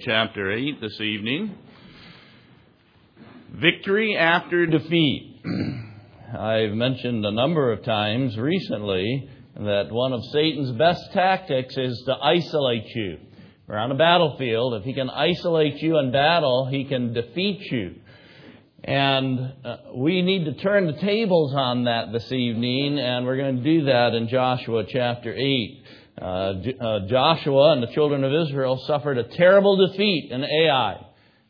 chapter 8 this evening. Victory after defeat. I've mentioned a number of times recently that one of Satan's best tactics is to isolate you. We're on a battlefield. If he can isolate you in battle, he can defeat you. And uh, we need to turn the tables on that this evening, and we're going to do that in Joshua chapter 8. Uh, uh, Joshua and the children of Israel suffered a terrible defeat in Ai.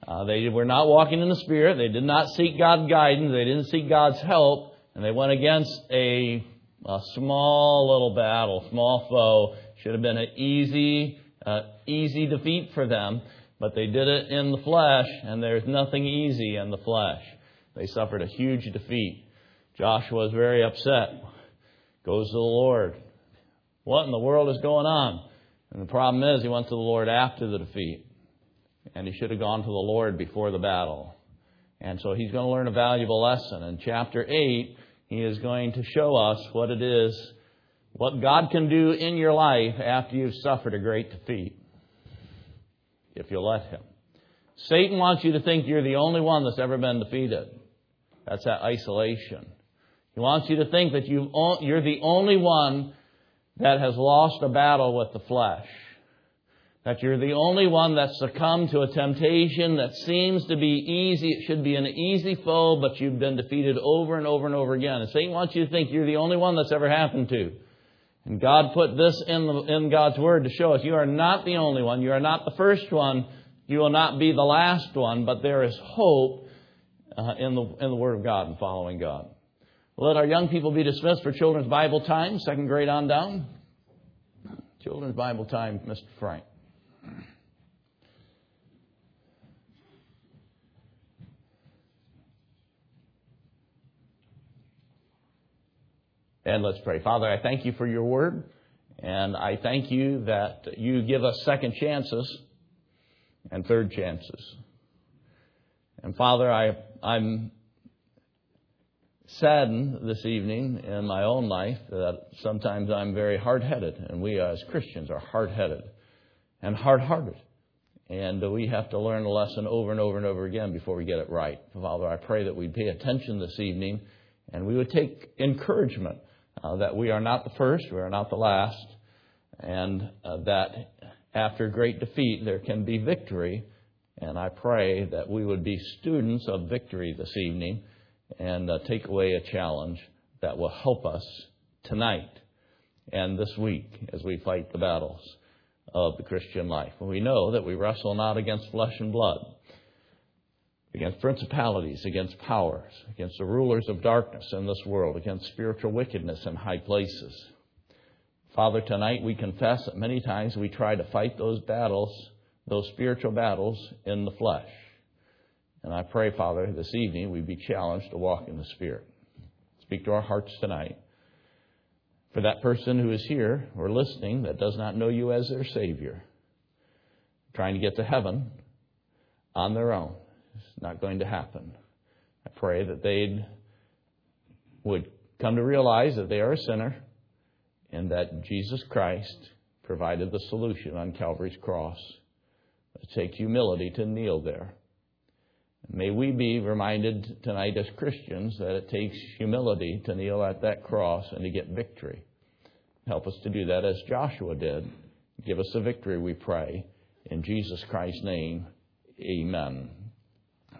Uh, they were not walking in the Spirit. They did not seek God's guidance. They didn't seek God's help. And they went against a, a small little battle, small foe. Should have been an easy, uh, easy defeat for them. But they did it in the flesh, and there's nothing easy in the flesh. They suffered a huge defeat. Joshua is very upset. Goes to the Lord. What in the world is going on? And the problem is, he went to the Lord after the defeat. And he should have gone to the Lord before the battle. And so he's going to learn a valuable lesson. In chapter 8, he is going to show us what it is, what God can do in your life after you've suffered a great defeat, if you'll let him. Satan wants you to think you're the only one that's ever been defeated. That's that isolation. He wants you to think that you're the only one that has lost a battle with the flesh. That you're the only one that's succumbed to a temptation that seems to be easy. It should be an easy foe, but you've been defeated over and over and over again. And Satan wants you to think you're the only one that's ever happened to. And God put this in, the, in God's Word to show us you are not the only one. You are not the first one. You will not be the last one, but there is hope uh, in, the, in the Word of God and following God. Let our young people be dismissed for children's Bible time, second grade on down. Children's Bible time, Mr. Frank. And let's pray. Father, I thank you for your word, and I thank you that you give us second chances and third chances. And Father, I, I'm saddened this evening in my own life that sometimes I'm very hard headed, and we as Christians are hard headed and hard hearted. And we have to learn a lesson over and over and over again before we get it right. Father, I pray that we'd pay attention this evening and we would take encouragement uh, that we are not the first, we are not the last, and uh, that after great defeat there can be victory. And I pray that we would be students of victory this evening and uh, take away a challenge that will help us tonight and this week as we fight the battles of the Christian life. And we know that we wrestle not against flesh and blood, against principalities, against powers, against the rulers of darkness in this world, against spiritual wickedness in high places. Father, tonight we confess that many times we try to fight those battles, those spiritual battles in the flesh. And I pray, Father, this evening we be challenged to walk in the Spirit. Speak to our hearts tonight. For that person who is here or listening that does not know you as their Savior, trying to get to heaven on their own, it's not going to happen. I pray that they would come to realize that they are a sinner and that Jesus Christ provided the solution on Calvary's cross. It takes humility to kneel there. May we be reminded tonight as Christians that it takes humility to kneel at that cross and to get victory. Help us to do that as Joshua did. Give us the victory, we pray. In Jesus Christ's name, amen.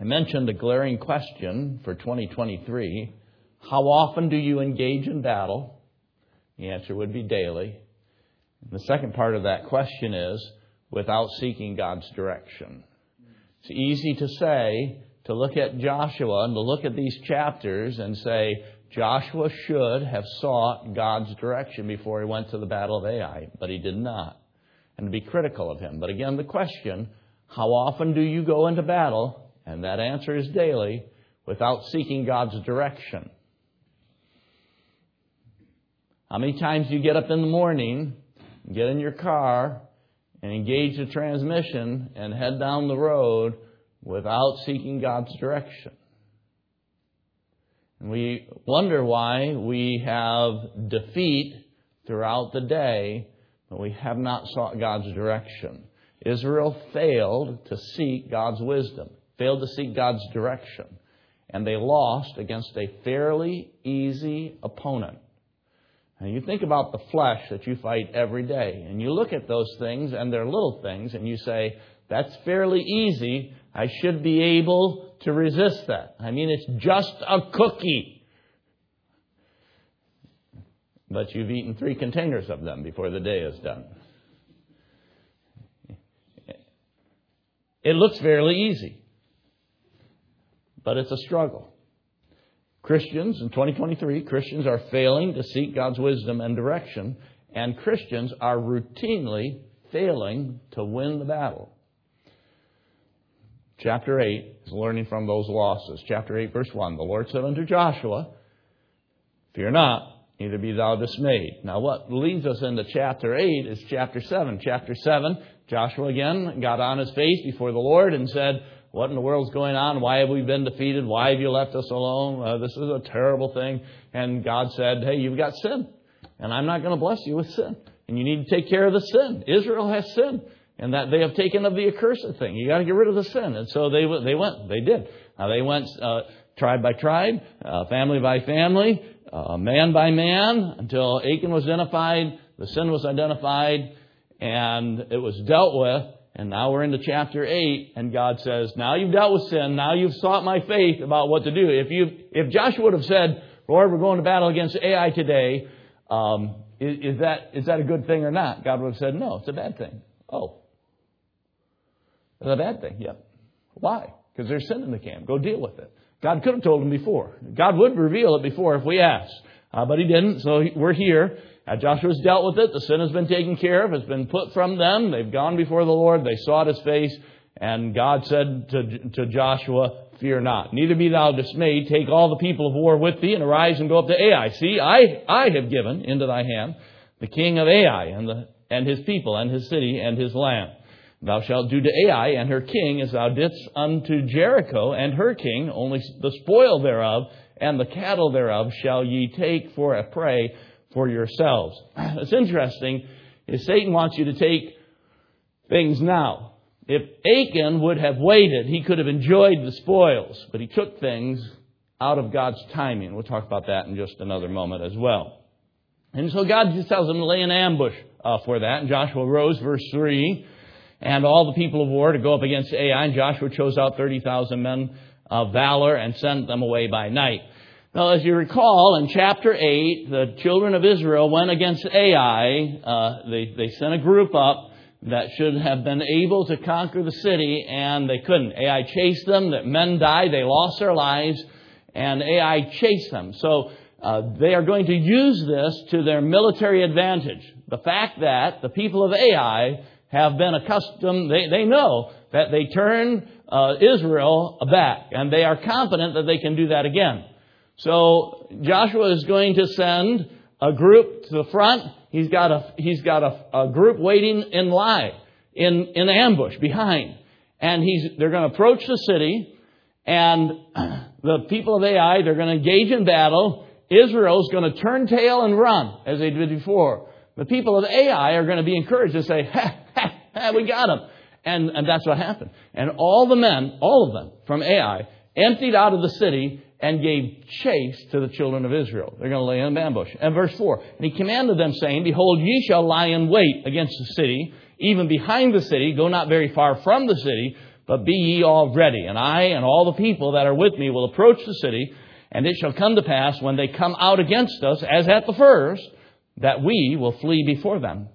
I mentioned a glaring question for 2023. How often do you engage in battle? The answer would be daily. And the second part of that question is without seeking God's direction. It's easy to say, to look at Joshua and to look at these chapters and say, Joshua should have sought God's direction before he went to the battle of Ai, but he did not. And to be critical of him. But again, the question, how often do you go into battle? And that answer is daily without seeking God's direction. How many times do you get up in the morning, get in your car, and engage the transmission and head down the road without seeking God's direction. And we wonder why we have defeat throughout the day, but we have not sought God's direction. Israel failed to seek God's wisdom, failed to seek God's direction, and they lost against a fairly easy opponent. And you think about the flesh that you fight every day, and you look at those things, and they're little things, and you say, that's fairly easy. I should be able to resist that. I mean, it's just a cookie. But you've eaten three containers of them before the day is done. It looks fairly easy, but it's a struggle. Christians in 2023, Christians are failing to seek God's wisdom and direction, and Christians are routinely failing to win the battle. Chapter 8 is learning from those losses. Chapter 8, verse 1 The Lord said unto Joshua, Fear not, neither be thou dismayed. Now, what leads us into chapter 8 is chapter 7. Chapter 7, Joshua again got on his face before the Lord and said, What in the world's going on? Why have we been defeated? Why have you left us alone? Uh, this is a terrible thing. And God said, Hey, you've got sin. And I'm not going to bless you with sin. And you need to take care of the sin. Israel has sin and that they have taken of the accursed thing. You got to get rid of the sin. And so they they went. They did. Now they went uh, tribe by tribe, uh, family by family, uh, man by man, until Achan was identified, the sin was identified, and it was dealt with. And now we're into chapter eight, and God says, "Now you've dealt with sin. Now you've sought my faith about what to do. If you if Joshua would have said, Lord, we're going to battle against Ai today." Um, is, is that is that a good thing or not? God would have said, "No, it's a bad thing." Oh, it's a bad thing. Yep. Why? Because there's sin in the camp. Go deal with it. God could have told him before. God would reveal it before if we asked. Uh, but he didn't, so we're here. Uh, Joshua's dealt with it. The sin has been taken care of. It's been put from them. They've gone before the Lord. They sought his face. And God said to, to Joshua, Fear not. Neither be thou dismayed. Take all the people of war with thee and arise and go up to Ai. See, I, I have given into thy hand the king of Ai and, the, and his people and his city and his land. Thou shalt do to Ai and her king as thou didst unto Jericho and her king, only the spoil thereof and the cattle thereof shall ye take for a prey for yourselves. It's interesting is Satan wants you to take things now. If Achan would have waited, he could have enjoyed the spoils, but he took things out of God's timing. We'll talk about that in just another moment as well. And so God just tells him to lay an ambush uh, for that. And Joshua rose, verse 3, and all the people of war to go up against Ai. And Joshua chose out 30,000 men of valor and sent them away by night. Now, as you recall, in chapter 8, the children of Israel went against Ai. Uh, they, they sent a group up that should have been able to conquer the city, and they couldn't. Ai chased them, the men died, they lost their lives, and Ai chased them. So uh, they are going to use this to their military advantage. The fact that the people of Ai have been accustomed, they, they know that they turn uh, Israel back, and they are confident that they can do that again. So Joshua is going to send a group to the front. He's got a, he's got a, a group waiting in line, in, in ambush behind. And he's, they're going to approach the city, and the people of Ai, they're going to engage in battle. Israel's going to turn tail and run, as they did before. The people of Ai are going to be encouraged to say, ha, ha, ha, we got them. And, and that's what happened. And all the men, all of them from Ai, emptied out of the city and gave chase to the children of Israel. They're going to lay in ambush. And verse 4, and he commanded them, saying, Behold, ye shall lie in wait against the city, even behind the city, go not very far from the city, but be ye all ready. And I and all the people that are with me will approach the city, and it shall come to pass when they come out against us, as at the first, that we will flee before them.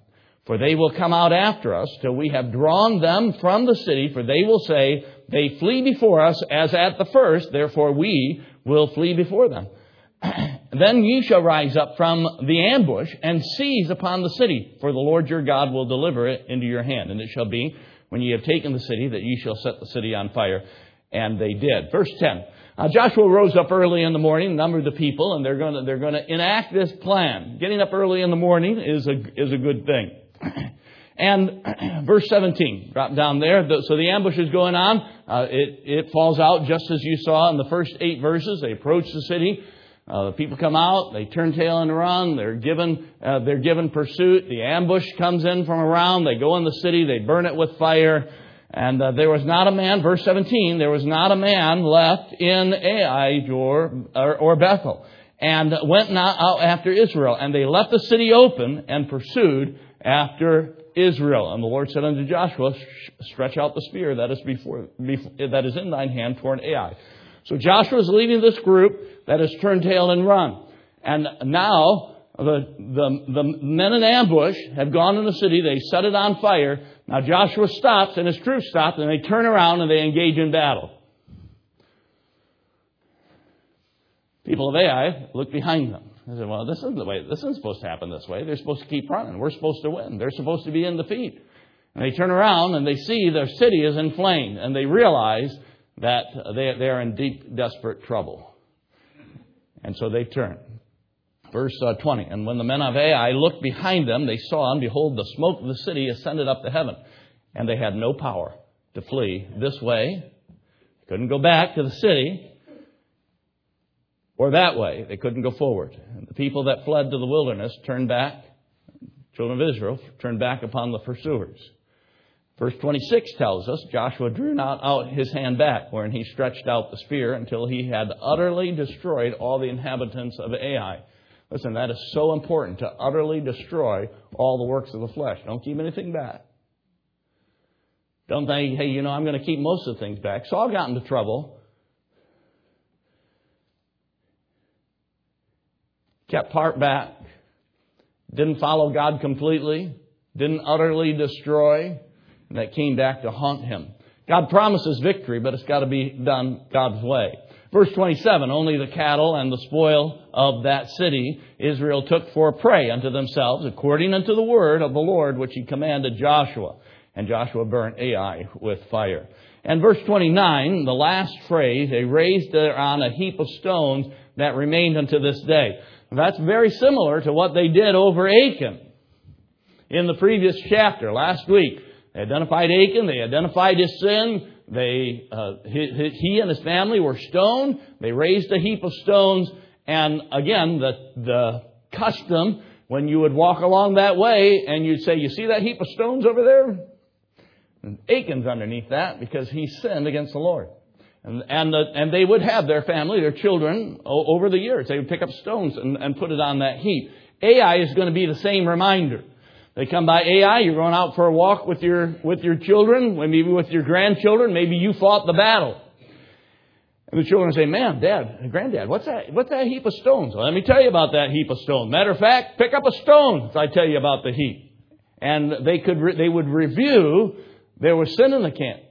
For they will come out after us till we have drawn them from the city, for they will say, They flee before us as at the first, therefore we will flee before them. then ye shall rise up from the ambush and seize upon the city, for the Lord your God will deliver it into your hand. And it shall be, when ye have taken the city, that ye shall set the city on fire. And they did. Verse 10. Uh, Joshua rose up early in the morning, numbered the people, and they're going to they're going to enact this plan. Getting up early in the morning is a is a good thing. And verse 17, drop down there. So the ambush is going on. Uh, it, it falls out just as you saw in the first eight verses. They approach the city. Uh, the people come out, they turn tail and run. They're given, uh, they're given pursuit. The ambush comes in from around. They go in the city. They burn it with fire. And uh, there was not a man, verse 17, there was not a man left in Ai or, or, or Bethel, and went not out after Israel. And they left the city open and pursued after Israel. And the Lord said unto Joshua, Stretch out the spear that is before, that is in thine hand toward Ai. So Joshua is leading this group that has turned tail and run. And now the, the, the men in ambush have gone in the city. They set it on fire. Now Joshua stops and his troops stop and they turn around and they engage in battle. People of Ai look behind them. They said, well, this isn't the way, this isn't supposed to happen this way. They're supposed to keep running. We're supposed to win. They're supposed to be in defeat. And they turn around and they see their city is in flames and they realize that they, they are in deep, desperate trouble. And so they turn. Verse uh, 20. And when the men of Ai looked behind them, they saw, and behold, the smoke of the city ascended up to heaven. And they had no power to flee this way. Couldn't go back to the city or that way. They couldn't go forward. And the people that fled to the wilderness turned back, children of Israel turned back upon the pursuers. Verse 26 tells us Joshua drew not out his hand back, wherein he stretched out the spear until he had utterly destroyed all the inhabitants of Ai. Listen, that is so important to utterly destroy all the works of the flesh. Don't keep anything back. Don't think, hey, you know, I'm going to keep most of the things back. Saul got into trouble. Kept part back. Didn't follow God completely. Didn't utterly destroy and that came back to haunt him. God promises victory, but it's got to be done God's way. Verse 27, only the cattle and the spoil of that city Israel took for prey unto themselves, according unto the word of the Lord which he commanded Joshua. And Joshua burnt Ai with fire. And verse 29, the last phrase, they raised on a heap of stones that remained unto this day. That's very similar to what they did over Achan in the previous chapter last week. They identified Achan. They identified his sin. They, uh, he, he, and his family were stoned. They raised a heap of stones. And again, the, the custom, when you would walk along that way and you'd say, you see that heap of stones over there? And Achan's underneath that because he sinned against the Lord. And, and, the, and they would have their family, their children, over the years. They would pick up stones and, and put it on that heap. Ai is going to be the same reminder. They come by Ai, you're going out for a walk with your, with your children, maybe with your grandchildren, maybe you fought the battle. And the children say, man, dad, granddad, what's that, what's that heap of stones? Well, let me tell you about that heap of stones. Matter of fact, pick up a stone I tell you about the heap. And they could, re- they would review, there was sin in the camp.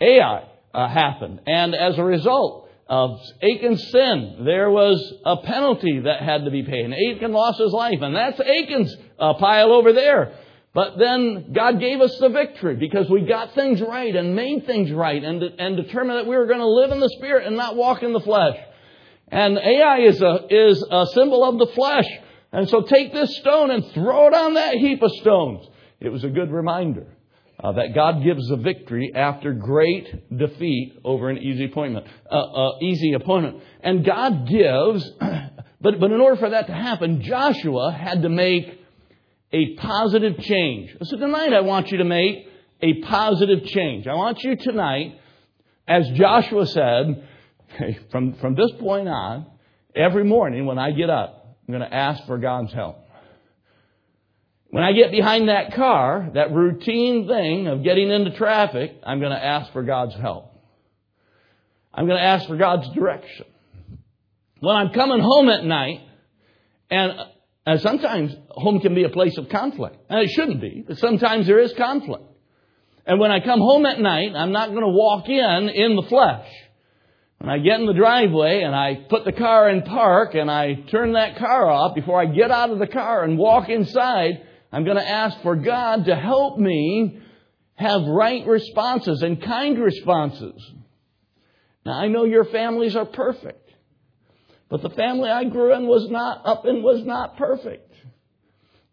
Ai uh, happened. And as a result, of Achan's sin. There was a penalty that had to be paid. And Achan lost his life. And that's Achan's uh, pile over there. But then God gave us the victory because we got things right and made things right and, and determined that we were going to live in the Spirit and not walk in the flesh. And Ai is a, is a symbol of the flesh. And so take this stone and throw it on that heap of stones. It was a good reminder uh, that God gives the victory after great defeat over an easy appointment, uh, uh, easy opponent. And God gives, but, but in order for that to happen, Joshua had to make a positive change. So tonight I want you to make a positive change. I want you tonight, as Joshua said, from, from this point on, every morning when I get up, I'm going to ask for God's help. When I get behind that car, that routine thing of getting into traffic, I'm going to ask for God's help. I'm going to ask for God's direction. When I'm coming home at night, and, and sometimes home can be a place of conflict. And it shouldn't be, but sometimes there is conflict. And when I come home at night, I'm not going to walk in in the flesh. When I get in the driveway and I put the car in park and I turn that car off before I get out of the car and walk inside, I'm going to ask for God to help me have right responses and kind responses. Now, I know your families are perfect, but the family I grew in was not up in was not perfect.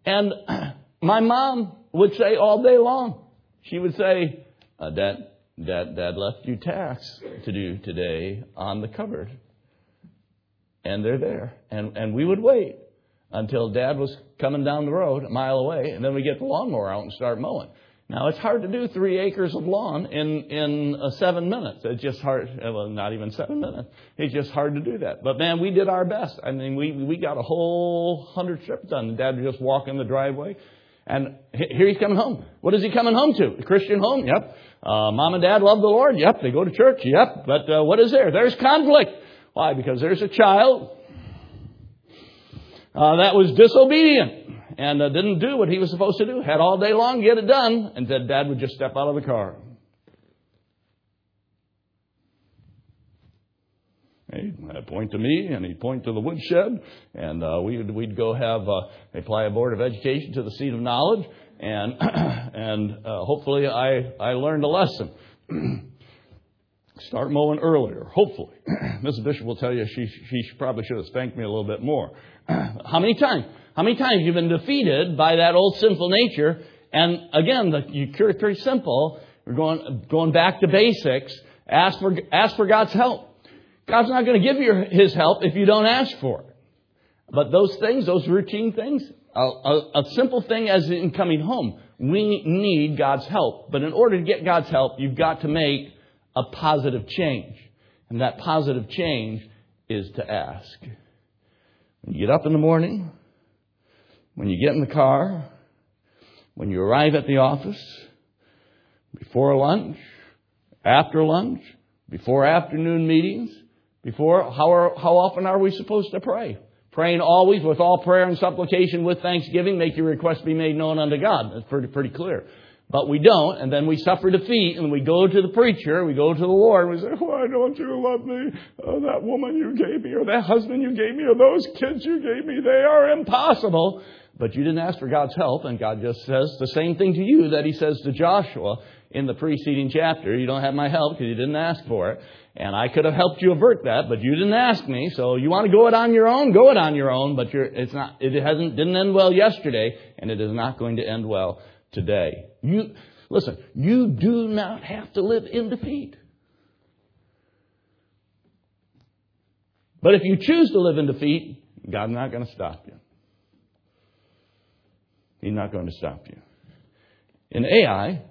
And my mom would say all day long, she would say, uh, Dad, Dad, Dad left you tasks to do today on the cupboard. and they're there. And, and we would wait until dad was coming down the road a mile away, and then we get the lawnmower out and start mowing. Now it's hard to do three acres of lawn in in uh, seven minutes. It's just hard. Uh, well, not even seven minutes. It's just hard to do that. But man, we did our best. I mean, we we got a whole hundred strips done. Dad would just walk in the driveway, and here he's coming home. What is he coming home to? A Christian home? Yep. Uh, Mom and Dad love the Lord? Yep. They go to church? Yep. But uh, what is there? There's conflict. Why? Because there's a child uh, that was disobedient and uh, didn't do what he was supposed to do. Had all day long get it done, and then Dad would just step out of the car. He'd point to me, and he'd point to the woodshed, and uh, we'd we'd go have uh, apply a board of education to the seat of knowledge, and and uh, hopefully I I learned a lesson. Start mowing earlier, hopefully. Mrs. Bishop will tell you she she probably should have spanked me a little bit more. How many times? How many times you've been defeated by that old sinful nature? And again, the cure is pretty simple. We're going going back to basics. Ask for ask for God's help. God's not going to give you His help if you don't ask for it. But those things, those routine things, a, a, a simple thing as in coming home, we need God's help. But in order to get God's help, you've got to make a positive change. And that positive change is to ask. When you get up in the morning, when you get in the car, when you arrive at the office, before lunch, after lunch, before afternoon meetings, before, how, are, how often are we supposed to pray? Praying always with all prayer and supplication with thanksgiving, make your requests be made known unto God. That's pretty, pretty clear. But we don't, and then we suffer defeat, and we go to the preacher, we go to the Lord, and we say, Why don't you love me? Oh, that woman you gave me, or that husband you gave me, or those kids you gave me, they are impossible. But you didn't ask for God's help, and God just says the same thing to you that He says to Joshua in the preceding chapter. You don't have my help because you didn't ask for it. And I could have helped you avert that, but you didn't ask me. So you want to go it on your own? Go it on your own. But it's not. It hasn't didn't end well yesterday, and it is not going to end well today. You listen. You do not have to live in defeat. But if you choose to live in defeat, God's not going to stop you. He's not going to stop you. In Ai,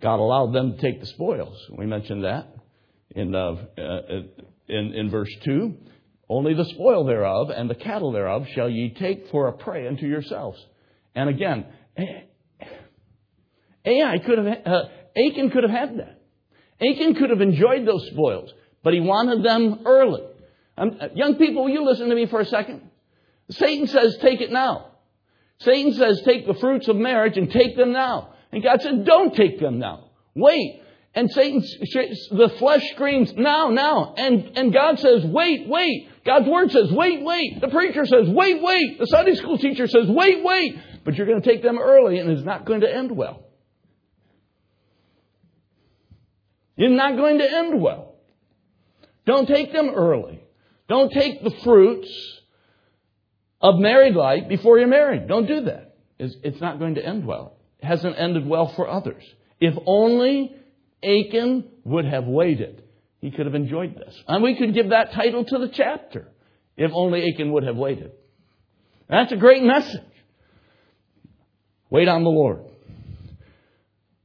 God allowed them to take the spoils. We mentioned that in, uh, uh, in, in verse 2. Only the spoil thereof and the cattle thereof shall ye take for a prey unto yourselves. And again, Ai could have, uh, Achan could have had that. Achan could have enjoyed those spoils, but he wanted them early. Um, young people, will you listen to me for a second? Satan says, take it now. Satan says, take the fruits of marriage and take them now. And God said, don't take them now. Wait. And Satan, the flesh screams, now, now. And, and God says, wait, wait. God's word says, wait, wait. The preacher says, wait, wait. The Sunday school teacher says, wait, wait. But you're going to take them early and it's not going to end well. It's not going to end well. Don't take them early. Don't take the fruits of married life before you're married. Don't do that. It's, it's not going to end well. It hasn't ended well for others. If only Achan would have waited, he could have enjoyed this. And we could give that title to the chapter. If only Achan would have waited. That's a great message. Wait on the Lord.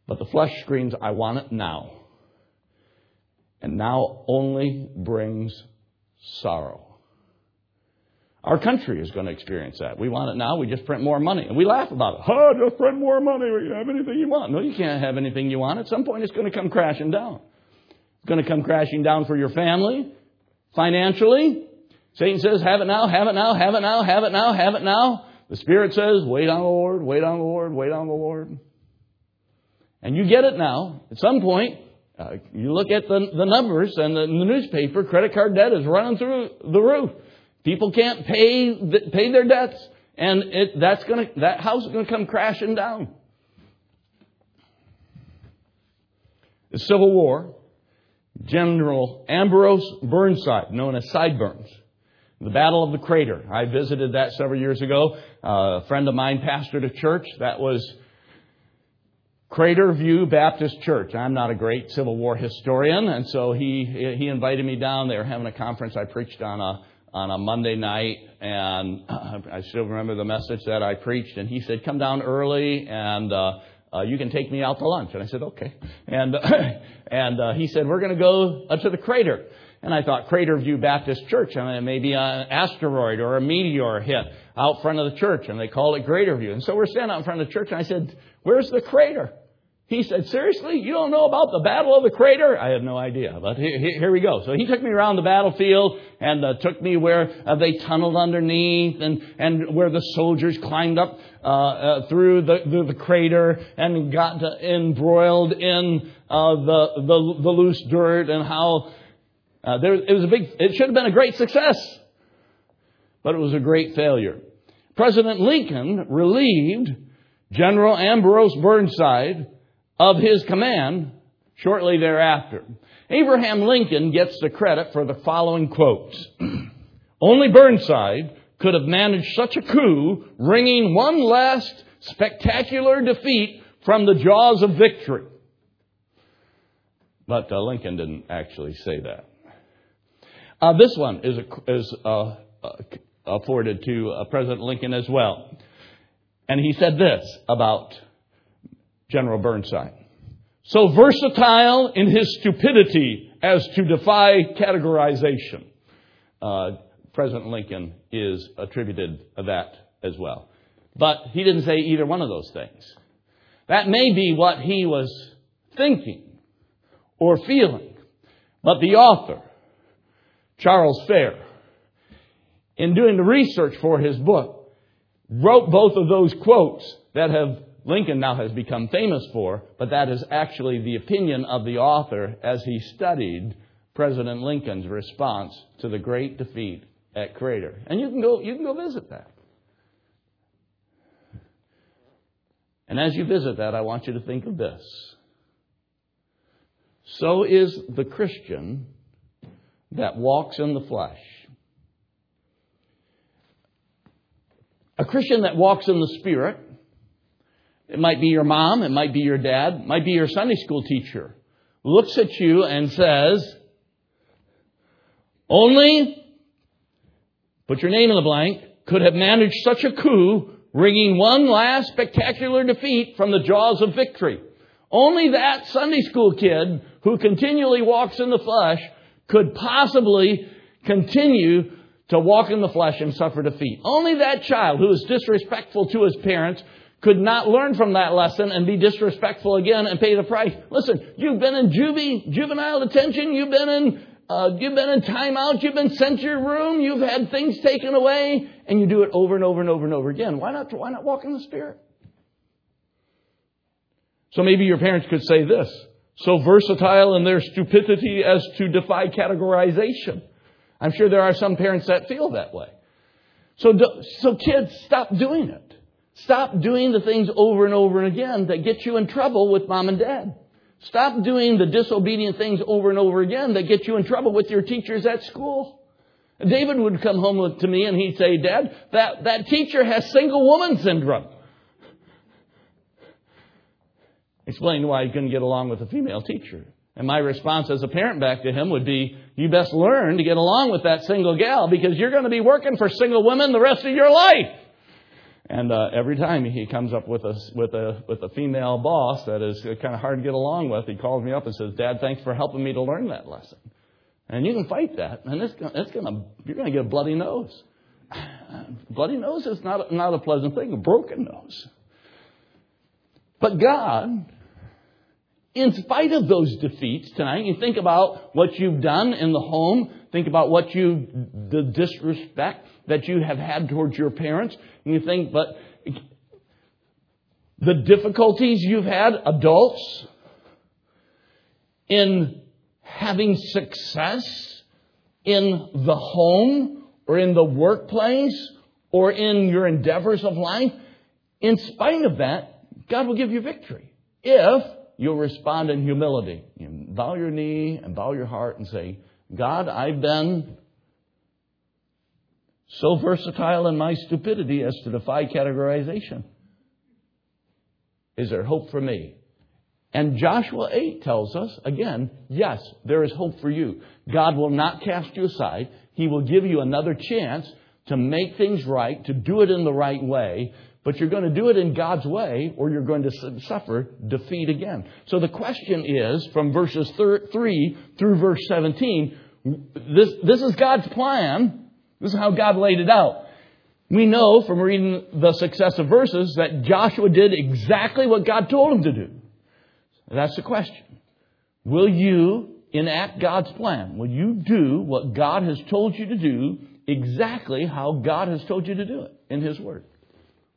But the flesh screams, I want it now. And now only brings sorrow. Our country is going to experience that. We want it now. We just print more money. And we laugh about it. Oh, just print more money. You have anything you want. No, you can't have anything you want. At some point, it's going to come crashing down. It's going to come crashing down for your family, financially. Satan says, have it now, have it now, have it now, have it now, have it now. The Spirit says, wait on the Lord, wait on the Lord, wait on the Lord. And you get it now. At some point, uh, you look at the, the numbers and the, the newspaper, credit card debt is running through the roof. People can't pay pay their debts, and it, that's gonna that house is gonna come crashing down. The Civil War, General Ambrose Burnside, known as Sideburns, the Battle of the Crater. I visited that several years ago. Uh, a friend of mine pastored a church that was Crater View Baptist Church. I'm not a great Civil War historian, and so he he invited me down. They were having a conference. I preached on a on a Monday night, and I still remember the message that I preached. And he said, "Come down early, and uh, uh, you can take me out to lunch." And I said, "Okay." And and uh, he said, "We're going to go to the crater." And I thought Crater View Baptist Church, I mean, maybe an asteroid or a meteor hit out front of the church, and they called it Crater View. And so we're standing out in front of the church, and I said, "Where's the crater?" He said, seriously? You don't know about the Battle of the Crater? I had no idea, but here, we go. So he took me around the battlefield and uh, took me where uh, they tunneled underneath and, and where the soldiers climbed up uh, uh through the, the, crater and got embroiled in uh, the, the, the, loose dirt and how uh, there, it was a big, it should have been a great success, but it was a great failure. President Lincoln relieved General Ambrose Burnside of his command shortly thereafter. Abraham Lincoln gets the credit for the following quotes. Only Burnside could have managed such a coup, wringing one last spectacular defeat from the jaws of victory. But uh, Lincoln didn't actually say that. Uh, this one is, a, is uh, uh afforded to uh, President Lincoln as well. And he said this about General Burnside. So versatile in his stupidity as to defy categorization. Uh, President Lincoln is attributed that as well. But he didn't say either one of those things. That may be what he was thinking or feeling. But the author, Charles Fair, in doing the research for his book, wrote both of those quotes that have Lincoln now has become famous for, but that is actually the opinion of the author as he studied President Lincoln's response to the great defeat at Crater. And you can go, you can go visit that. And as you visit that, I want you to think of this. So is the Christian that walks in the flesh. A Christian that walks in the Spirit it might be your mom, it might be your dad, it might be your Sunday school teacher. Looks at you and says, only, put your name in the blank, could have managed such a coup, wringing one last spectacular defeat from the jaws of victory. Only that Sunday school kid who continually walks in the flesh could possibly continue to walk in the flesh and suffer defeat. Only that child who is disrespectful to his parents could not learn from that lesson and be disrespectful again and pay the price. Listen, you've been in juvie, juvenile detention, you've been in, uh, you've been in timeout, you've been sent to your room, you've had things taken away, and you do it over and over and over and over again. Why not, why not walk in the Spirit? So maybe your parents could say this, so versatile in their stupidity as to defy categorization. I'm sure there are some parents that feel that way. So, so kids, stop doing it. Stop doing the things over and over and again that get you in trouble with mom and dad. Stop doing the disobedient things over and over again that get you in trouble with your teachers at school. David would come home to me and he'd say, Dad, that, that teacher has single woman syndrome. Explain why he couldn't get along with a female teacher. And my response as a parent back to him would be, you best learn to get along with that single gal because you're going to be working for single women the rest of your life. And uh, every time he comes up with a with a with a female boss that is kind of hard to get along with, he calls me up and says, "Dad, thanks for helping me to learn that lesson." And you can fight that, and it's it's gonna you're gonna get a bloody nose. bloody nose is not not a pleasant thing. A broken nose. But God, in spite of those defeats tonight, you think about what you've done in the home. Think about what you the disrespect that you have had towards your parents. And you think, but the difficulties you've had, adults, in having success in the home or in the workplace or in your endeavors of life, in spite of that, God will give you victory if you'll respond in humility. You bow your knee and bow your heart and say, God, I've been so versatile in my stupidity as to defy categorization. Is there hope for me? And Joshua 8 tells us, again, yes, there is hope for you. God will not cast you aside. He will give you another chance to make things right, to do it in the right way, but you're going to do it in God's way or you're going to suffer defeat again. So the question is, from verses 3 through verse 17, this, this is God's plan. This is how God laid it out. We know from reading the successive verses that Joshua did exactly what God told him to do. That's the question. Will you enact God's plan? Will you do what God has told you to do exactly how God has told you to do it in His Word?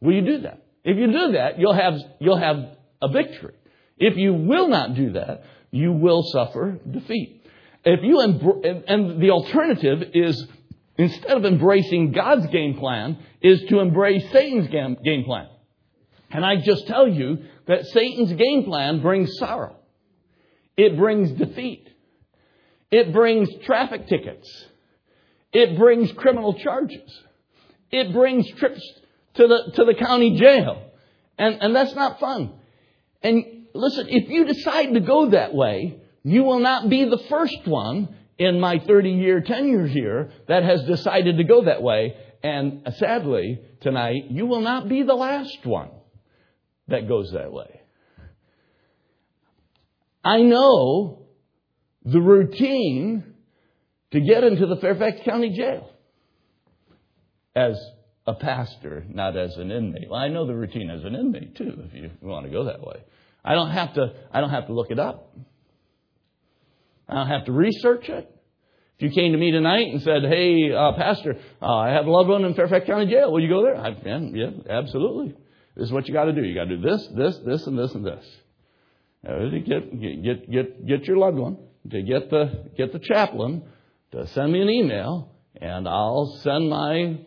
Will you do that? If you do that, you'll have, you'll have a victory. If you will not do that, you will suffer defeat. If you, and the alternative is instead of embracing God's game plan, is to embrace Satan's game plan. And I just tell you that Satan's game plan brings sorrow. It brings defeat. It brings traffic tickets. It brings criminal charges. It brings trips to the, to the county jail. And, and that's not fun. And listen, if you decide to go that way, you will not be the first one in my 30 year tenure here that has decided to go that way. And sadly, tonight, you will not be the last one that goes that way. I know the routine to get into the Fairfax County Jail as a pastor, not as an inmate. Well, I know the routine as an inmate too, if you want to go that way. I don't have to, I don't have to look it up. I don't have to research it. If you came to me tonight and said, "Hey, uh, Pastor, uh, I have a loved one in Fairfax County Jail. Will you go there?" I, yeah, yeah, absolutely. This is what you got to do. You got to do this, this, this, and this, and this. Uh, get, get, get, get your loved one to get the get the chaplain to send me an email, and I'll send my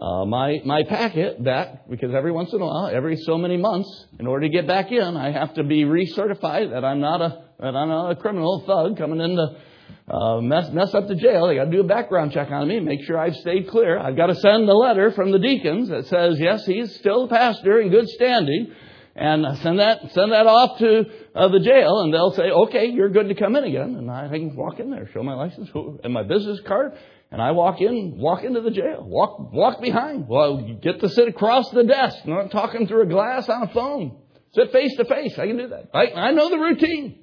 uh, my my packet back because every once in a while, every so many months, in order to get back in, I have to be recertified that I'm not a that I'm not a criminal thug coming in to uh, mess mess up the jail. They got to do a background check on me, make sure I've stayed clear. I've got to send a letter from the deacons that says yes, he's still a pastor in good standing, and send that send that off to uh, the jail, and they'll say, okay, you're good to come in again, and I can walk in there, show my license and my business card, and I walk in, walk into the jail, walk, walk behind. Well, you get to sit across the desk, not talking through a glass on a phone. Sit face to face. I can do that. I, I know the routine.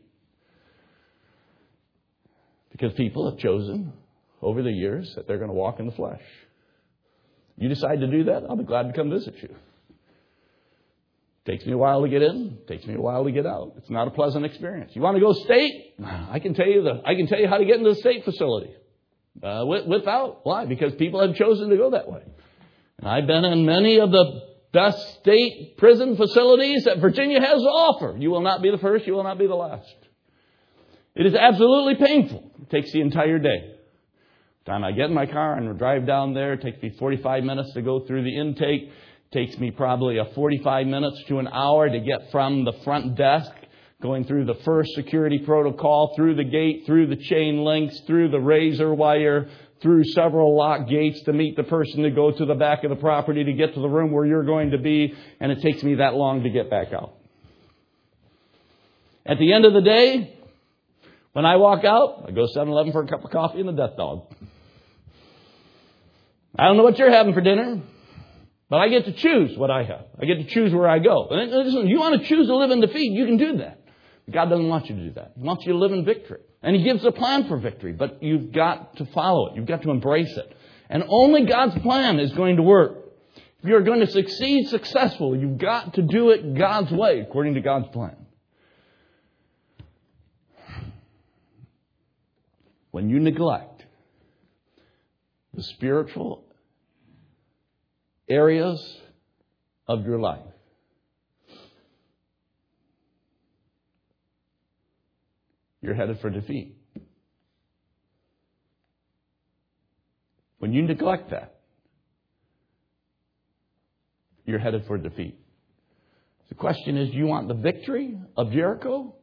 Because people have chosen over the years that they're going to walk in the flesh. You decide to do that, I'll be glad to come visit you. Takes me a while to get in. Takes me a while to get out. It's not a pleasant experience. You want to go state? I can tell you the. I can tell you how to get into the state facility. Uh, without why? Because people have chosen to go that way. And I've been in many of the best state prison facilities that Virginia has to offer. You will not be the first. You will not be the last. It is absolutely painful. It takes the entire day. The time I get in my car and drive down there, it takes me 45 minutes to go through the intake It takes me probably a 45 minutes to an hour to get from the front desk, going through the first security protocol, through the gate, through the chain links, through the razor wire, through several lock gates to meet the person to go to the back of the property to get to the room where you're going to be, and it takes me that long to get back out. At the end of the day, when I walk out, I go 7-Eleven for a cup of coffee and a death dog. I don't know what you're having for dinner. But I get to choose what I have. I get to choose where I go. And listen, you want to choose to live in defeat, you can do that. God doesn't want you to do that. He wants you to live in victory. And He gives a plan for victory, but you've got to follow it. You've got to embrace it. And only God's plan is going to work. If you're going to succeed successfully, you've got to do it God's way, according to God's plan. When you neglect the spiritual areas of your life. You're headed for defeat. When you neglect that, you're headed for defeat. The question is do you want the victory of Jericho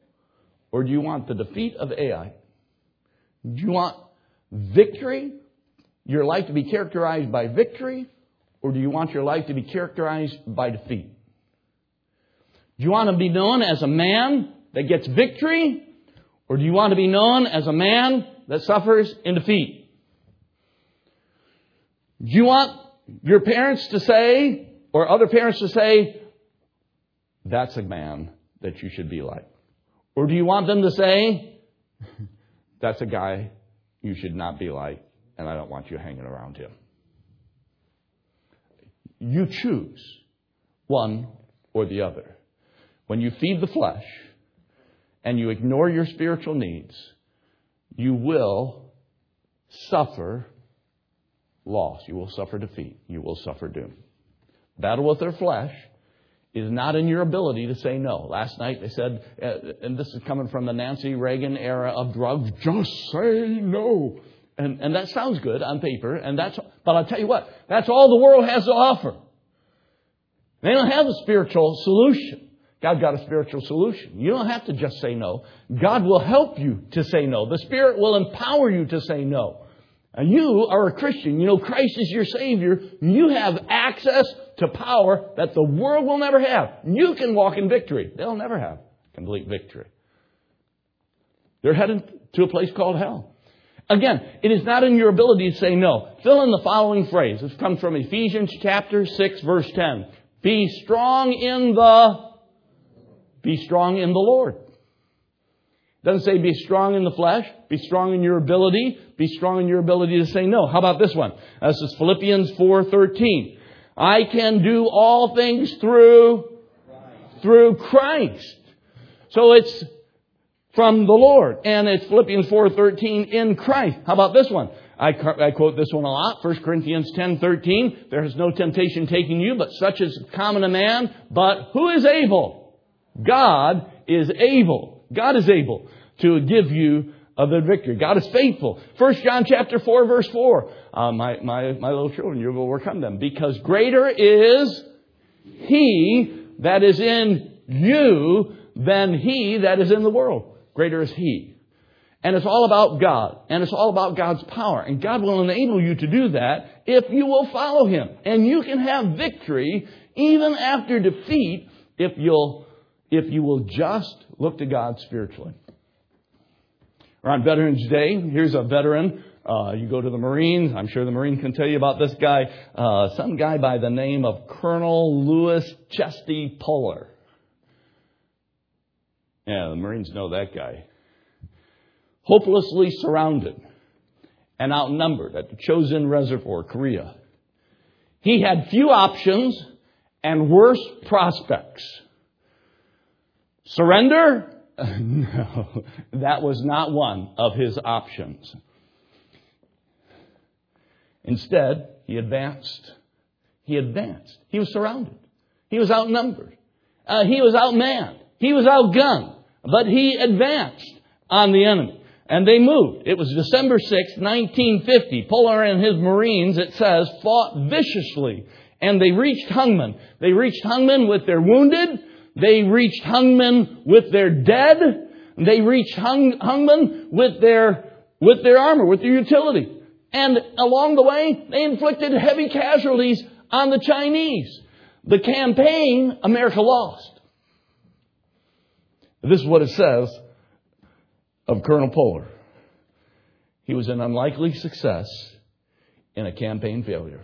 or do you want the defeat of Ai? Do you want victory, your life to be characterized by victory, or do you want your life to be characterized by defeat? Do you want to be known as a man that gets victory? Or do you want to be known as a man that suffers in defeat? Do you want your parents to say, or other parents to say, that's a man that you should be like? Or do you want them to say, that's a guy you should not be like, and I don't want you hanging around him? You choose one or the other. When you feed the flesh and you ignore your spiritual needs, you will suffer loss. You will suffer defeat. You will suffer doom. Battle with their flesh is not in your ability to say no. Last night they said, uh, and this is coming from the Nancy Reagan era of drugs, just say no. And, and that sounds good on paper, and that's, but I'll tell you what, that's all the world has to offer. They don't have a spiritual solution. God got a spiritual solution. You don't have to just say no. God will help you to say no. The Spirit will empower you to say no. And you are a Christian. You know, Christ is your Savior. You have access to power that the world will never have. You can walk in victory. They'll never have complete victory. They're headed to a place called hell. Again, it is not in your ability to say no. Fill in the following phrase. This comes from Ephesians chapter 6 verse 10. Be strong in the, be strong in the Lord. Doesn't say be strong in the flesh, be strong in your ability, be strong in your ability to say no. How about this one? This is Philippians 4:13. I can do all things through through Christ. So it's from the Lord. And it's Philippians 4:13 in Christ. How about this one? I, I, quote this one a lot. 1 Corinthians 10:13. There is no temptation taking you, but such is common a man. But who is able? God is able. God is able to give you the victory. God is faithful. 1 John chapter 4 verse 4. Uh, my, my, my little children, you will overcome them because greater is he that is in you than he that is in the world. Greater is he. And it's all about God. And it's all about God's power. And God will enable you to do that if you will follow Him. And you can have victory even after defeat if you'll if you will just look to God spiritually. On Veterans Day. Here's a veteran. Uh, you go to the Marines. I'm sure the Marine can tell you about this guy. Uh, some guy by the name of Colonel Lewis Chesty Puller. Yeah, the Marines know that guy. Hopelessly surrounded and outnumbered at the Chosin Reservoir, Korea. He had few options and worse prospects. Surrender? No, that was not one of his options. Instead, he advanced. He advanced. He was surrounded. He was outnumbered. Uh, he was outmanned. He was outgunned. But he advanced on the enemy. And they moved. It was December 6, 1950. Puller and his Marines, it says, fought viciously. And they reached Hungman. They reached Hungman with their wounded, they reached Hungman with their dead. They reached Hung, Hungman with their, with their armor, with their utility. And along the way, they inflicted heavy casualties on the Chinese. The campaign, America lost. This is what it says of Colonel Puller. He was an unlikely success in a campaign failure.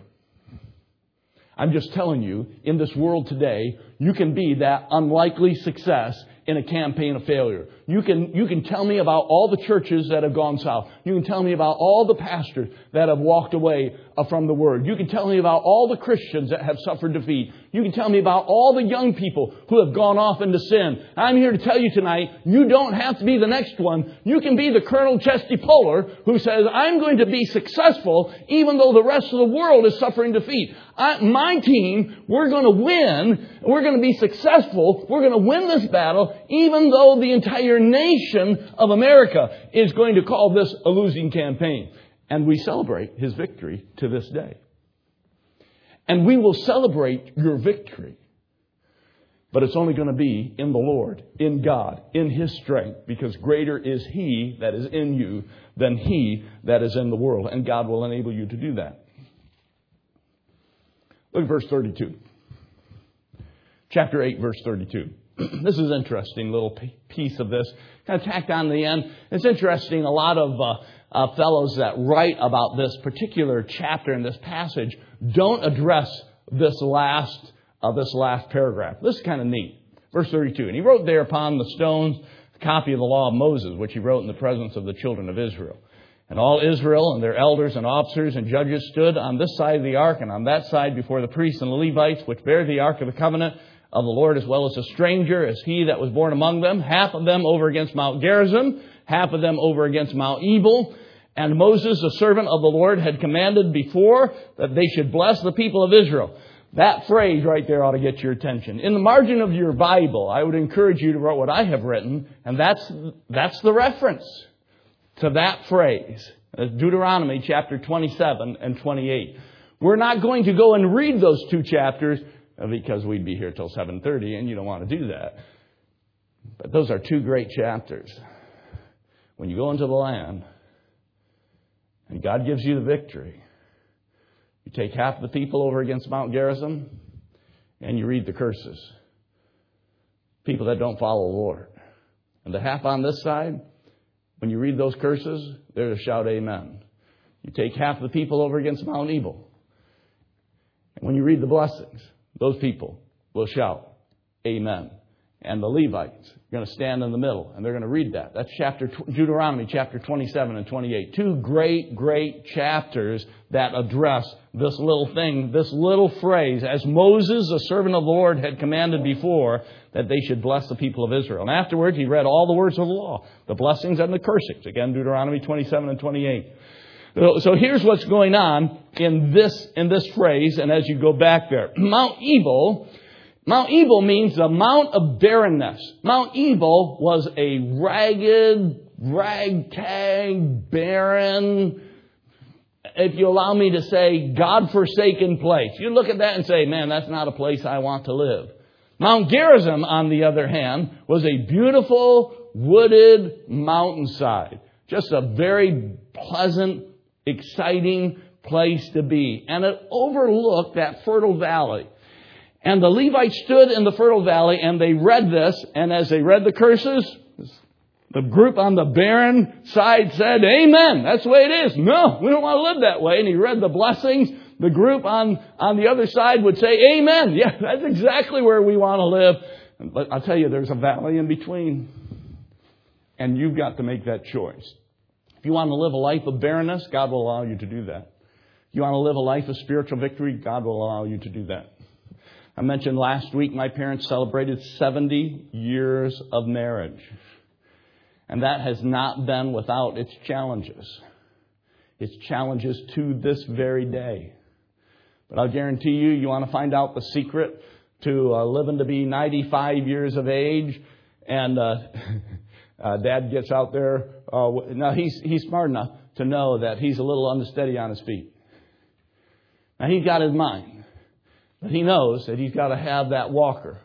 I'm just telling you, in this world today, you can be that unlikely success in a campaign of failure. You can, you can tell me about all the churches that have gone south. You can tell me about all the pastors that have walked away uh, from the Word. You can tell me about all the Christians that have suffered defeat. You can tell me about all the young people who have gone off into sin. I'm here to tell you tonight, you don't have to be the next one. You can be the Colonel Chesty Puller who says, I'm going to be successful even though the rest of the world is suffering defeat. I, my team, we're going to win. We're going to be successful. We're going to win this battle even though the entire nation of America is going to call this a losing campaign. And we celebrate his victory to this day. And we will celebrate your victory. But it's only going to be in the Lord, in God, in His strength, because greater is He that is in you than He that is in the world. And God will enable you to do that. Look at verse 32. Chapter 8, verse 32. this is interesting little piece of this. Kind of tacked on the end. It's interesting. A lot of uh, uh, fellows that write about this particular chapter in this passage don't address this last uh, this last paragraph. This is kind of neat. Verse 32. And he wrote there upon the stones a copy of the law of Moses, which he wrote in the presence of the children of Israel. And all Israel and their elders and officers and judges stood on this side of the ark and on that side before the priests and the Levites, which bear the ark of the covenant of the Lord, as well as a stranger, as he that was born among them, half of them over against Mount Gerizim, half of them over against Mount Ebal. And Moses, the servant of the Lord, had commanded before that they should bless the people of Israel. That phrase right there ought to get your attention. In the margin of your Bible, I would encourage you to write what I have written, and that's, that's the reference to that phrase. Deuteronomy chapter 27 and 28. We're not going to go and read those two chapters uh, because we'd be here till 7:30 and you don't want to do that. But those are two great chapters. When you go into the land and God gives you the victory, you take half the people over against Mount Gerizim and you read the curses. People that don't follow the Lord. And the half on this side, when you read those curses, they're to shout amen. You take half the people over against Mount Ebal. And when you read the blessings, those people will shout amen and the Levites are going to stand in the middle and they're going to read that. That's chapter Deuteronomy chapter 27 and 28. Two great, great chapters that address this little thing, this little phrase, as Moses, the servant of the Lord, had commanded before that they should bless the people of Israel. And afterwards, he read all the words of the law, the blessings and the cursings. Again, Deuteronomy 27 and 28. So here's what's going on in this, in this phrase, and as you go back there. Mount Ebal Mount Ebal means the Mount of barrenness. Mount Ebal was a ragged, ragtag, barren, if you allow me to say, God-forsaken place. You look at that and say, man, that's not a place I want to live. Mount Gerizim, on the other hand, was a beautiful, wooded mountainside. Just a very pleasant, exciting place to be. And it overlooked that fertile valley. And the Levites stood in the fertile valley and they read this, and as they read the curses, the group on the barren side said, Amen. That's the way it is. No, we don't want to live that way. And he read the blessings. The group on, on the other side would say, Amen. Yeah, that's exactly where we want to live. But I'll tell you, there's a valley in between. And you've got to make that choice. You want to live a life of barrenness, God will allow you to do that. You want to live a life of spiritual victory, God will allow you to do that. I mentioned last week my parents celebrated 70 years of marriage. And that has not been without its challenges. Its challenges to this very day. But I'll guarantee you, you want to find out the secret to uh, living to be 95 years of age, and uh, uh, Dad gets out there. Uh, now he's he's smart enough to know that he's a little unsteady on his feet. Now he's got his mind. But he knows that he's got to have that walker.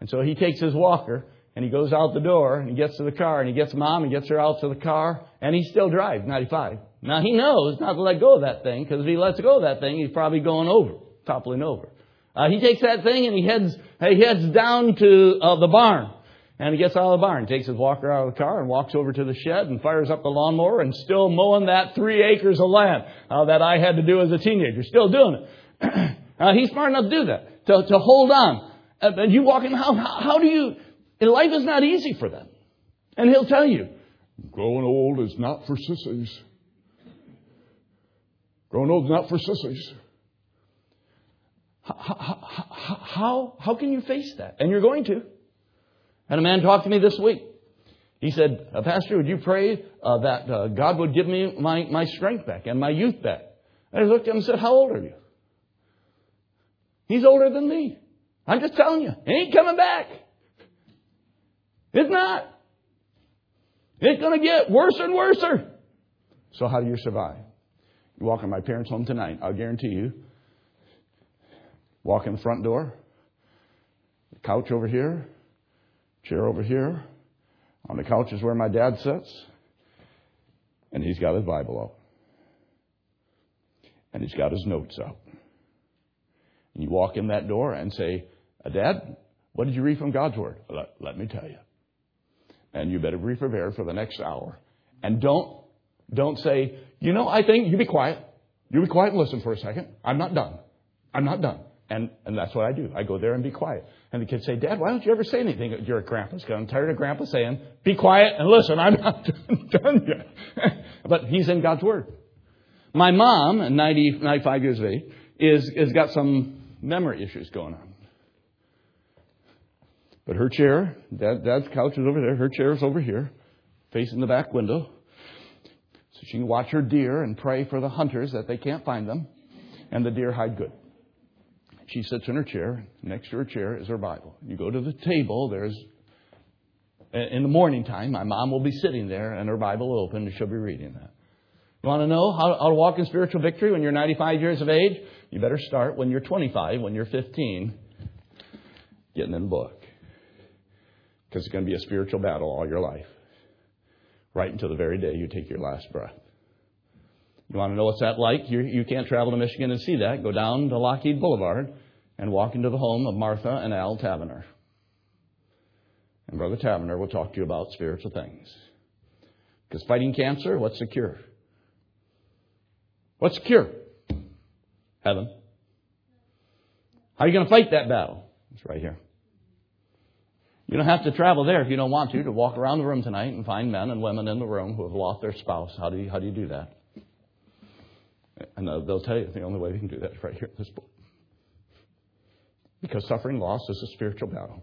And so he takes his walker and he goes out the door and he gets to the car and he gets mom and gets her out to the car and he still drives 95. Now he knows not to let go of that thing because if he lets go of that thing, he's probably going over, toppling over. Uh, he takes that thing and he heads, he heads down to uh, the barn. And he gets out of the barn, takes his walker out of the car and walks over to the shed and fires up the lawnmower and still mowing that three acres of land uh, that I had to do as a teenager. Still doing it. Uh, he's smart enough to do that, to, to hold on. Uh, and you walk in house, how, how do you, life is not easy for them. And he'll tell you, growing old is not for sissies. Growing old is not for sissies. How, how, how, how can you face that? And you're going to. And a man talked to me this week. He said, uh, Pastor, would you pray uh, that uh, God would give me my, my strength back and my youth back? And I looked at him and said, How old are you? He's older than me. I'm just telling you, he ain't coming back. It's not. It's going to get worse and worse. So how do you survive? You walk in my parents' home tonight. I'll guarantee you. Walk in the front door. The couch over here. Chair over here. On the couch is where my dad sits. And he's got his Bible out. And he's got his notes out. And you walk in that door and say, uh, Dad, What did you read from God's Word? Let, let me tell you. And you better be prepared for the next hour. And don't, don't say, you know, I think, you be quiet. You be quiet and listen for a second. I'm not done. I'm not done. And, and that's what I do. I go there and be quiet. And the kids say, Dad, why don't you ever say anything at your grandpa's? I'm tired of grandpa saying, be quiet and listen. I'm not done yet. but he's in God's Word. My mom, 90, 95 years of age, is, is got some memory issues going on. But her chair, Dad, Dad's couch is over there. Her chair is over here, facing the back window. So she can watch her deer and pray for the hunters that they can't find them. And the deer hide good. She sits in her chair. Next to her chair is her Bible. You go to the table, there's, in the morning time, my mom will be sitting there and her Bible open and she'll be reading that. You want to know how, how to walk in spiritual victory when you're 95 years of age? You better start when you're 25, when you're 15, getting in the book. Because it's going to be a spiritual battle all your life. Right until the very day you take your last breath. You want to know what's that like? You, you can't travel to Michigan and see that. Go down to Lockheed Boulevard and walk into the home of Martha and Al Taverner. And Brother Taverner will talk to you about spiritual things. Because fighting cancer, what's the cure? What's the cure? Heaven. How are you going to fight that battle? It's right here. You don't have to travel there if you don't want to, to walk around the room tonight and find men and women in the room who have lost their spouse. How do you, how do, you do that? And they'll tell you the only way they can do that is right here in this book. Because suffering loss is a spiritual battle.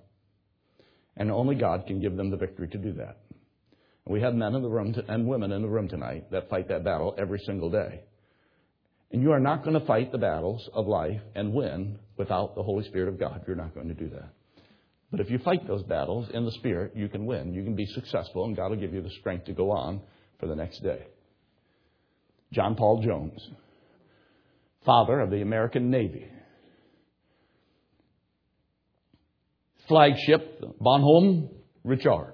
And only God can give them the victory to do that. And We have men in the room to, and women in the room tonight that fight that battle every single day. And you are not going to fight the battles of life and win without the Holy Spirit of God. You're not going to do that. But if you fight those battles in the Spirit, you can win. You can be successful, and God will give you the strength to go on for the next day. John Paul Jones, father of the American Navy. Flagship Bonhomme Richard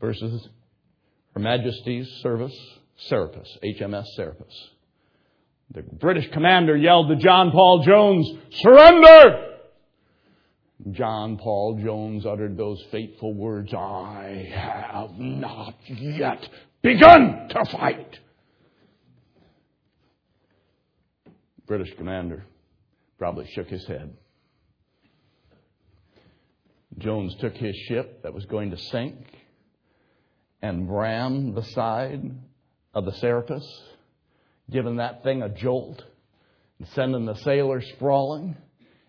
versus Her Majesty's Service Serapis, HMS Serapis. The British commander yelled to John Paul Jones, Surrender! John Paul Jones uttered those fateful words, I have not yet begun to fight. British commander probably shook his head. Jones took his ship that was going to sink and rammed the side of the Serapis, giving that thing a jolt and sending the sailors sprawling.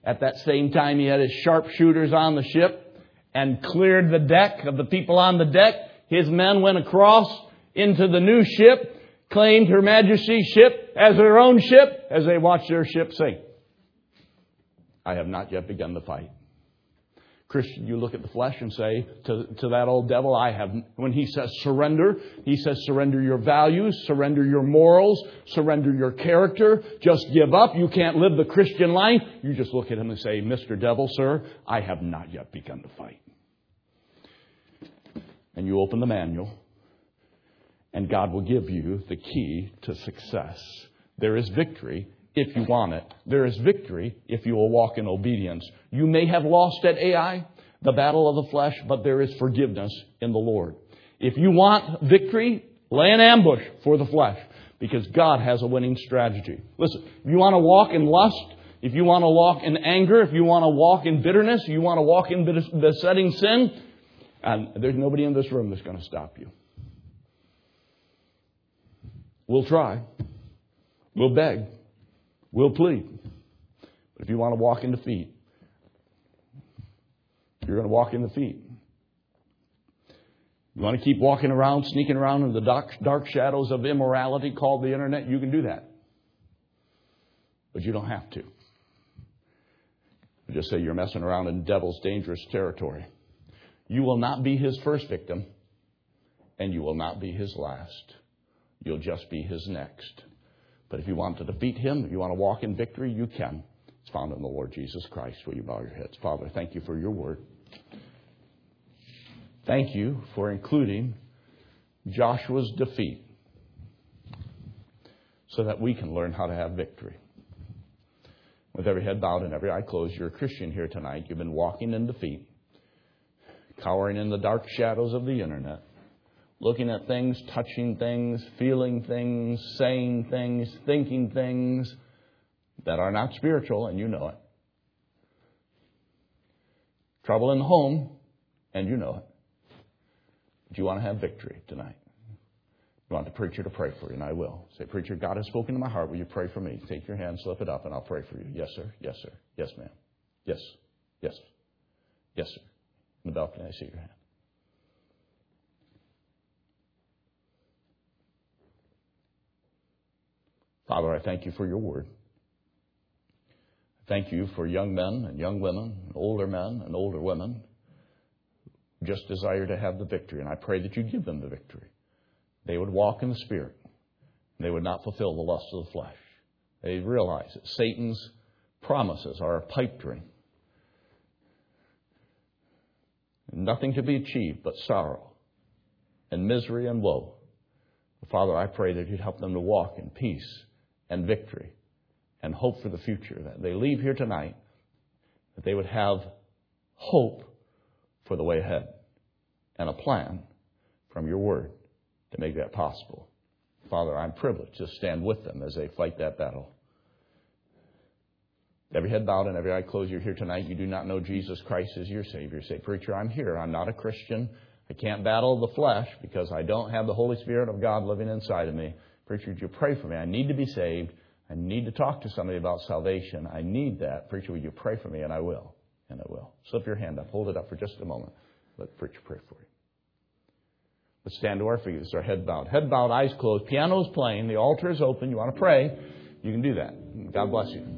At that same time, he had his sharpshooters on the ship and cleared the deck of the people on the deck. His men went across into the new ship claimed Her Majesty's ship as their own ship as they watched their ship sink. I have not yet begun the fight. Christian, you look at the flesh and say to, to that old devil, I have, when he says surrender, he says surrender your values, surrender your morals, surrender your character, just give up. You can't live the Christian life. You just look at him and say, Mr. Devil, sir, I have not yet begun to fight. And you open the manual and God will give you the key to success. There is victory if you want it. There is victory if you will walk in obedience. You may have lost at Ai, the battle of the flesh, but there is forgiveness in the Lord. If you want victory, lay an ambush for the flesh because God has a winning strategy. Listen, if you want to walk in lust, if you want to walk in anger, if you want to walk in bitterness, you want to walk in besetting sin, and there's nobody in this room that's going to stop you. We'll try. We'll beg. We'll plead. But if you want to walk in defeat, you're going to walk in defeat. You want to keep walking around, sneaking around in the dark, dark shadows of immorality called the internet? You can do that. But you don't have to. Just say you're messing around in devil's dangerous territory. You will not be his first victim, and you will not be his last. You'll just be his next. But if you want to defeat him, if you want to walk in victory, you can. It's found in the Lord Jesus Christ. Will you bow your heads? Father, thank you for your word. Thank you for including Joshua's defeat so that we can learn how to have victory. with every head bowed and every eye closed, you're a Christian here tonight. You've been walking in defeat, cowering in the dark shadows of the internet, looking at things, touching things, feeling things, saying things, thinking things that are not spiritual, and you know it. Trouble in the home, and you know it. Do you want to have victory tonight? You want the preacher to pray for you, and I will. Say, Preacher, God has spoken to my heart. Will you pray for me? Take your hand, slip it up, and I'll pray for you. Yes, sir. Yes, sir. Yes, ma'am. Yes. Yes. Yes, sir. In the balcony, I see your hand. Father, I thank you for your word. Thank you for young men and young women, older men and older women just desire to have the victory. And I pray that you give them the victory. They would walk in the Spirit. They would not fulfill the lust of the flesh. They realize that Satan's promises are a pipe dream. Nothing to be achieved but sorrow and misery and woe. Father, I pray that you'd help them to walk in peace and victory and hope for the future. That they leave here tonight, that they would have hope for the way ahead and a plan from your word to make that possible. Father, I'm privileged to stand with them as they fight that battle. Every head bowed and every eye closed, you're here tonight. You do not know Jesus Christ as your Savior. Say, Preacher, I'm here. I'm not a Christian. I can't battle the flesh because I don't have the Holy Spirit of God living inside of me. Preacher, would you pray for me? I need to be saved. I need to talk to somebody about salvation. I need that. Preacher, would you pray for me? And I will. And I will. Slip your hand up. Hold it up for just a moment. Let preacher pray for you. Let's stand to our feet. It's our head bowed. Head bowed, eyes closed. Piano is playing. The altar is open. You want to pray? You can do that. God bless you.